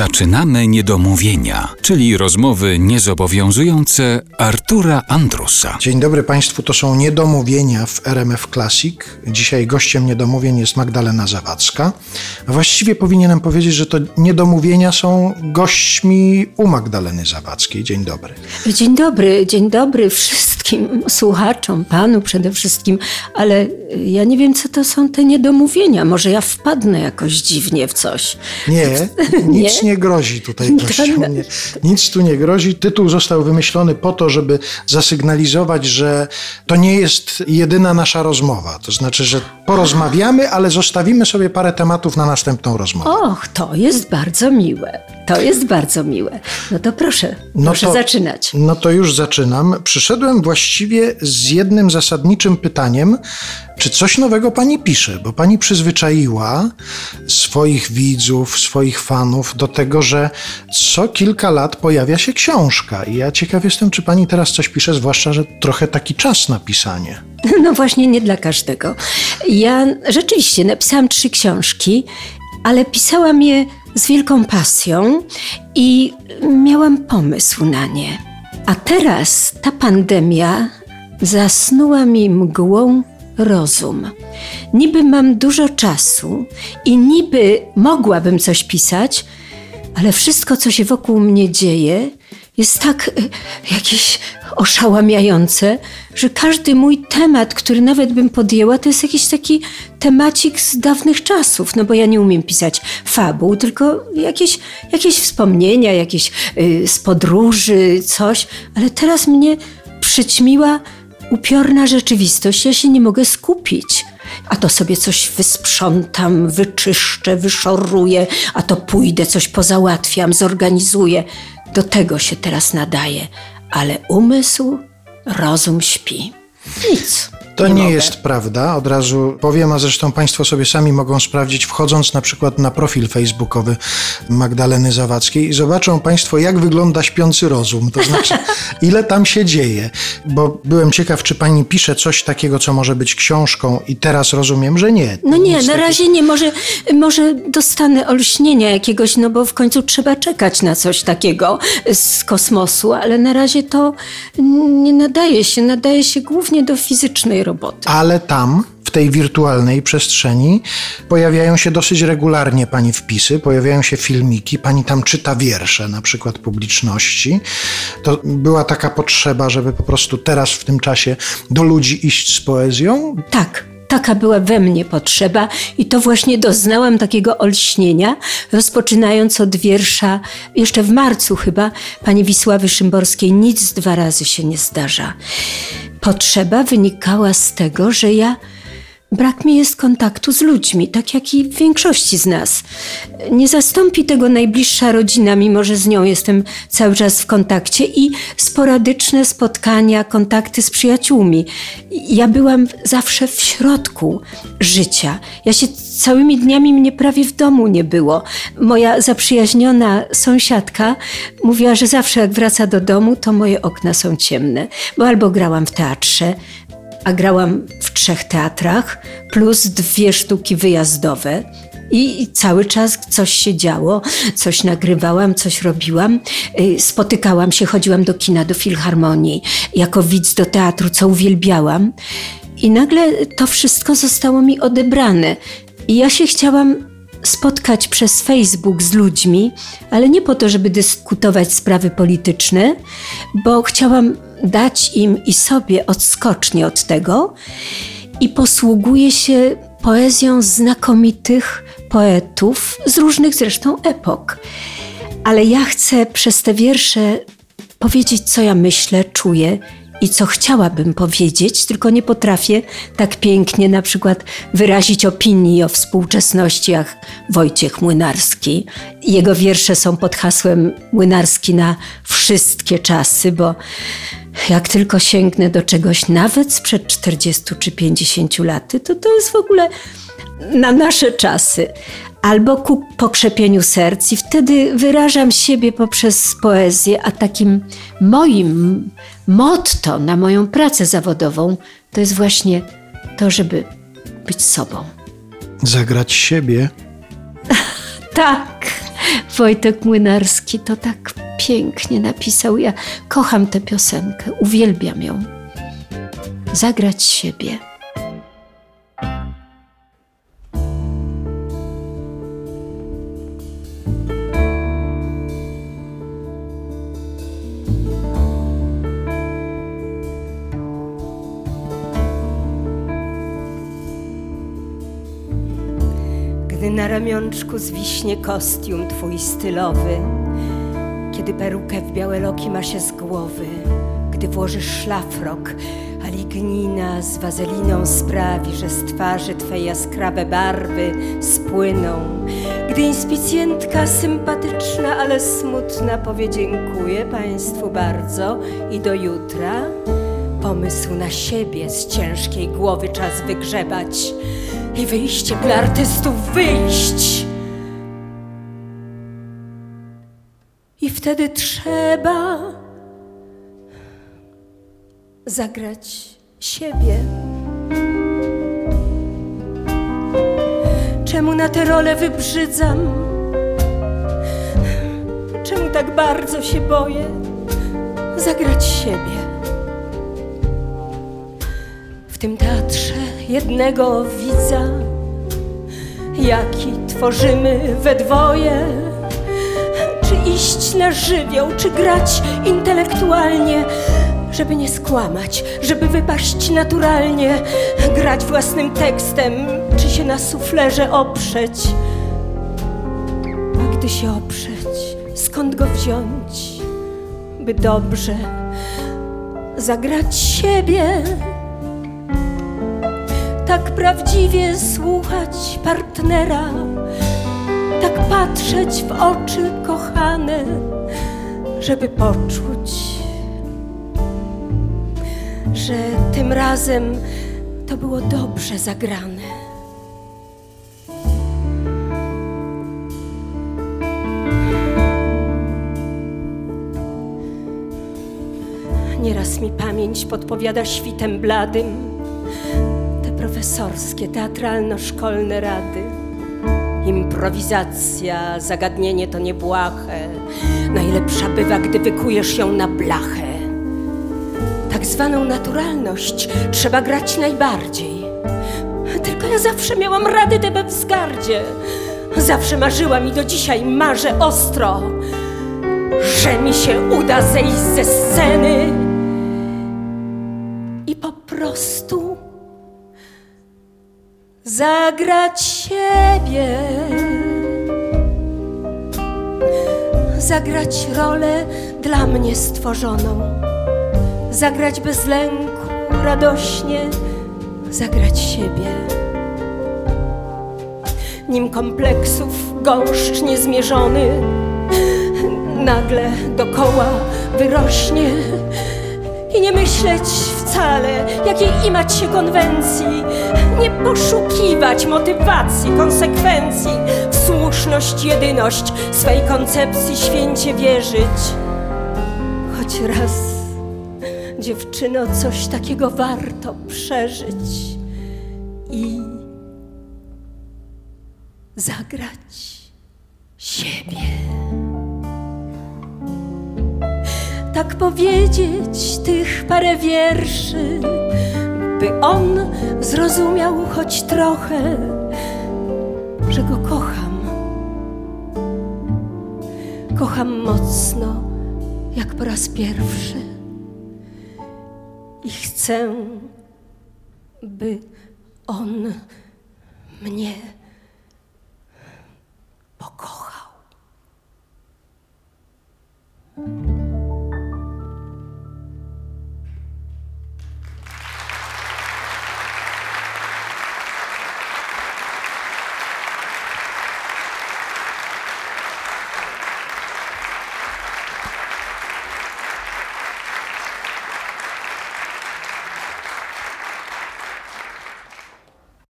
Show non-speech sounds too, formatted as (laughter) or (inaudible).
Zaczynamy niedomówienia, czyli rozmowy niezobowiązujące Artura Andrusa. Dzień dobry Państwu, to są niedomówienia w RMF Classic. Dzisiaj gościem niedomówień jest Magdalena Zawadzka. Właściwie powinienem powiedzieć, że to niedomówienia są gośćmi u Magdaleny Zawadzkiej. Dzień dobry. Dzień dobry, dzień dobry wszystkim słuchaczom, panu przede wszystkim, ale ja nie wiem, co to są te niedomówienia. Może ja wpadnę jakoś dziwnie w coś. Nie, (laughs) nic nie, nie grozi tutaj (laughs) gościom. Nie, nic tu nie grozi. Tytuł został wymyślony po to, żeby zasygnalizować, że to nie jest jedyna nasza rozmowa. To znaczy, że porozmawiamy, ale zostawimy sobie parę tematów na następną rozmowę. Och, to jest bardzo miłe. To jest bardzo miłe. No to proszę, no proszę to, zaczynać. No to już zaczynam. Przyszedłem właściwie z jednym zasadniczym pytaniem, czy coś nowego pani pisze? Bo pani przyzwyczaiła swoich widzów, swoich fanów do tego, że co kilka lat pojawia się książka. I ja ciekaw jestem, czy pani teraz coś pisze, zwłaszcza, że trochę taki czas na pisanie. (laughs) No właśnie, nie dla każdego. Ja rzeczywiście napisałam trzy książki, ale pisałam je z wielką pasją i miałam pomysł na nie. A teraz ta pandemia zasnuła mi mgłą rozum. Niby mam dużo czasu i niby mogłabym coś pisać, ale wszystko, co się wokół mnie dzieje, jest tak y, jakieś oszałamiające, że każdy mój temat, który nawet bym podjęła, to jest jakiś taki temacik z dawnych czasów, no bo ja nie umiem pisać fabuł, tylko jakieś, jakieś wspomnienia, jakieś y, z podróży, coś, ale teraz mnie przyćmiła upiorna rzeczywistość, ja się nie mogę skupić. A to sobie coś wysprzątam, wyczyszczę, wyszoruję, a to pójdę, coś pozałatwiam, zorganizuję. Do tego się teraz nadaje, ale umysł, rozum śpi. Nic. To nie, nie jest prawda, od razu powiem, a zresztą Państwo sobie sami mogą sprawdzić, wchodząc na przykład na profil facebookowy Magdaleny Zawadzkiej i zobaczą Państwo, jak wygląda śpiący rozum, to znaczy (laughs) ile tam się dzieje, bo byłem ciekaw, czy Pani pisze coś takiego, co może być książką i teraz rozumiem, że nie. No nie, na razie nie, może, może dostanę olśnienia jakiegoś, no bo w końcu trzeba czekać na coś takiego z kosmosu, ale na razie to nie nadaje się, nadaje się głównie do fizycznej roboty. Ale tam, w tej wirtualnej przestrzeni, pojawiają się dosyć regularnie pani wpisy, pojawiają się filmiki, pani tam czyta wiersze, na przykład publiczności. To była taka potrzeba, żeby po prostu teraz w tym czasie do ludzi iść z poezją? Tak, taka była we mnie potrzeba i to właśnie doznałam takiego olśnienia, rozpoczynając od wiersza, jeszcze w marcu chyba, pani Wisławy Szymborskiej, nic dwa razy się nie zdarza. Potrzeba wynikała z tego, że ja Brak mi jest kontaktu z ludźmi, tak jak i w większości z nas. Nie zastąpi tego najbliższa rodzina, mimo że z nią jestem cały czas w kontakcie i sporadyczne spotkania, kontakty z przyjaciółmi. Ja byłam zawsze w środku życia. Ja się całymi dniami mnie prawie w domu nie było. Moja zaprzyjaźniona sąsiadka mówiła, że zawsze jak wraca do domu, to moje okna są ciemne, bo albo grałam w teatrze, a grałam w trzech teatrach, plus dwie sztuki wyjazdowe. I cały czas coś się działo, coś nagrywałam, coś robiłam. Y, spotykałam się, chodziłam do kina, do filharmonii, jako widz do teatru, co uwielbiałam. I nagle to wszystko zostało mi odebrane. I ja się chciałam spotkać przez Facebook z ludźmi, ale nie po to, żeby dyskutować sprawy polityczne, bo chciałam dać im i sobie odskocznie od tego i posługuję się poezją znakomitych poetów z różnych zresztą epok. Ale ja chcę przez te wiersze powiedzieć, co ja myślę, czuję i co chciałabym powiedzieć, tylko nie potrafię tak pięknie na przykład wyrazić opinii o współczesności jak Wojciech Młynarski. Jego wiersze są pod hasłem Młynarski na wszystkie czasy, bo jak tylko sięgnę do czegoś nawet sprzed 40 czy 50 lat, to to jest w ogóle na nasze czasy. Albo ku pokrzepieniu serc i wtedy wyrażam siebie poprzez poezję, a takim moim motto na moją pracę zawodową to jest właśnie to, żeby być sobą. Zagrać siebie. (laughs) tak, Wojtek Młynarski to tak pięknie napisał. Ja kocham tę piosenkę, uwielbiam ją. Zagrać siebie. Gdy na ramionczku zwiśnie kostium twój stylowy, kiedy perukę w białe loki ma się z głowy, gdy włożysz szlafrok, a lignina z wazeliną sprawi, że z twarzy twej jaskrawe barwy spłyną, gdy inspicjentka sympatyczna, ale smutna powie dziękuję Państwu bardzo i do jutra, pomysł na siebie z ciężkiej głowy czas wygrzebać i wyjście dla artystów wyjść. I wtedy trzeba zagrać siebie. Czemu na tę rolę wybrzydzam? Czemu tak bardzo się boję zagrać siebie? W tym teatrze jednego widza, jaki tworzymy we dwoje. Czy iść na żywioł, czy grać intelektualnie, żeby nie skłamać, żeby wypaść naturalnie, grać własnym tekstem, czy się na suflerze oprzeć. A gdy się oprzeć, skąd go wziąć, by dobrze zagrać siebie? Tak prawdziwie słuchać partnera, tak patrzeć w oczy kochane, żeby poczuć, że tym razem to było dobrze zagrane. Nieraz mi pamięć podpowiada świtem bladym, profesorskie, teatralno-szkolne rady. Improwizacja, zagadnienie to niebłahe. Najlepsza bywa, gdy wykujesz ją na blachę. Tak zwaną naturalność trzeba grać najbardziej. Tylko ja zawsze miałam rady te we wzgardzie. Zawsze marzyłam i do dzisiaj marzę ostro, że mi się uda zejść ze sceny i po prostu zagrać siebie, zagrać rolę dla mnie stworzoną, zagrać bez lęku, radośnie, zagrać siebie. Nim kompleksów gąszcz niezmierzony nagle dokoła wyrośnie i nie myśleć wcale, jakiej imać się konwencji, nie poszukiwać motywacji, konsekwencji, w słuszność, jedyność swej koncepcji święcie wierzyć. Choć raz, dziewczyno, coś takiego warto przeżyć i zagrać siebie. tak powiedzieć tych parę wierszy, by on zrozumiał choć trochę, że go kocham. Kocham mocno, jak po raz pierwszy. I chcę, by on mnie pokochał.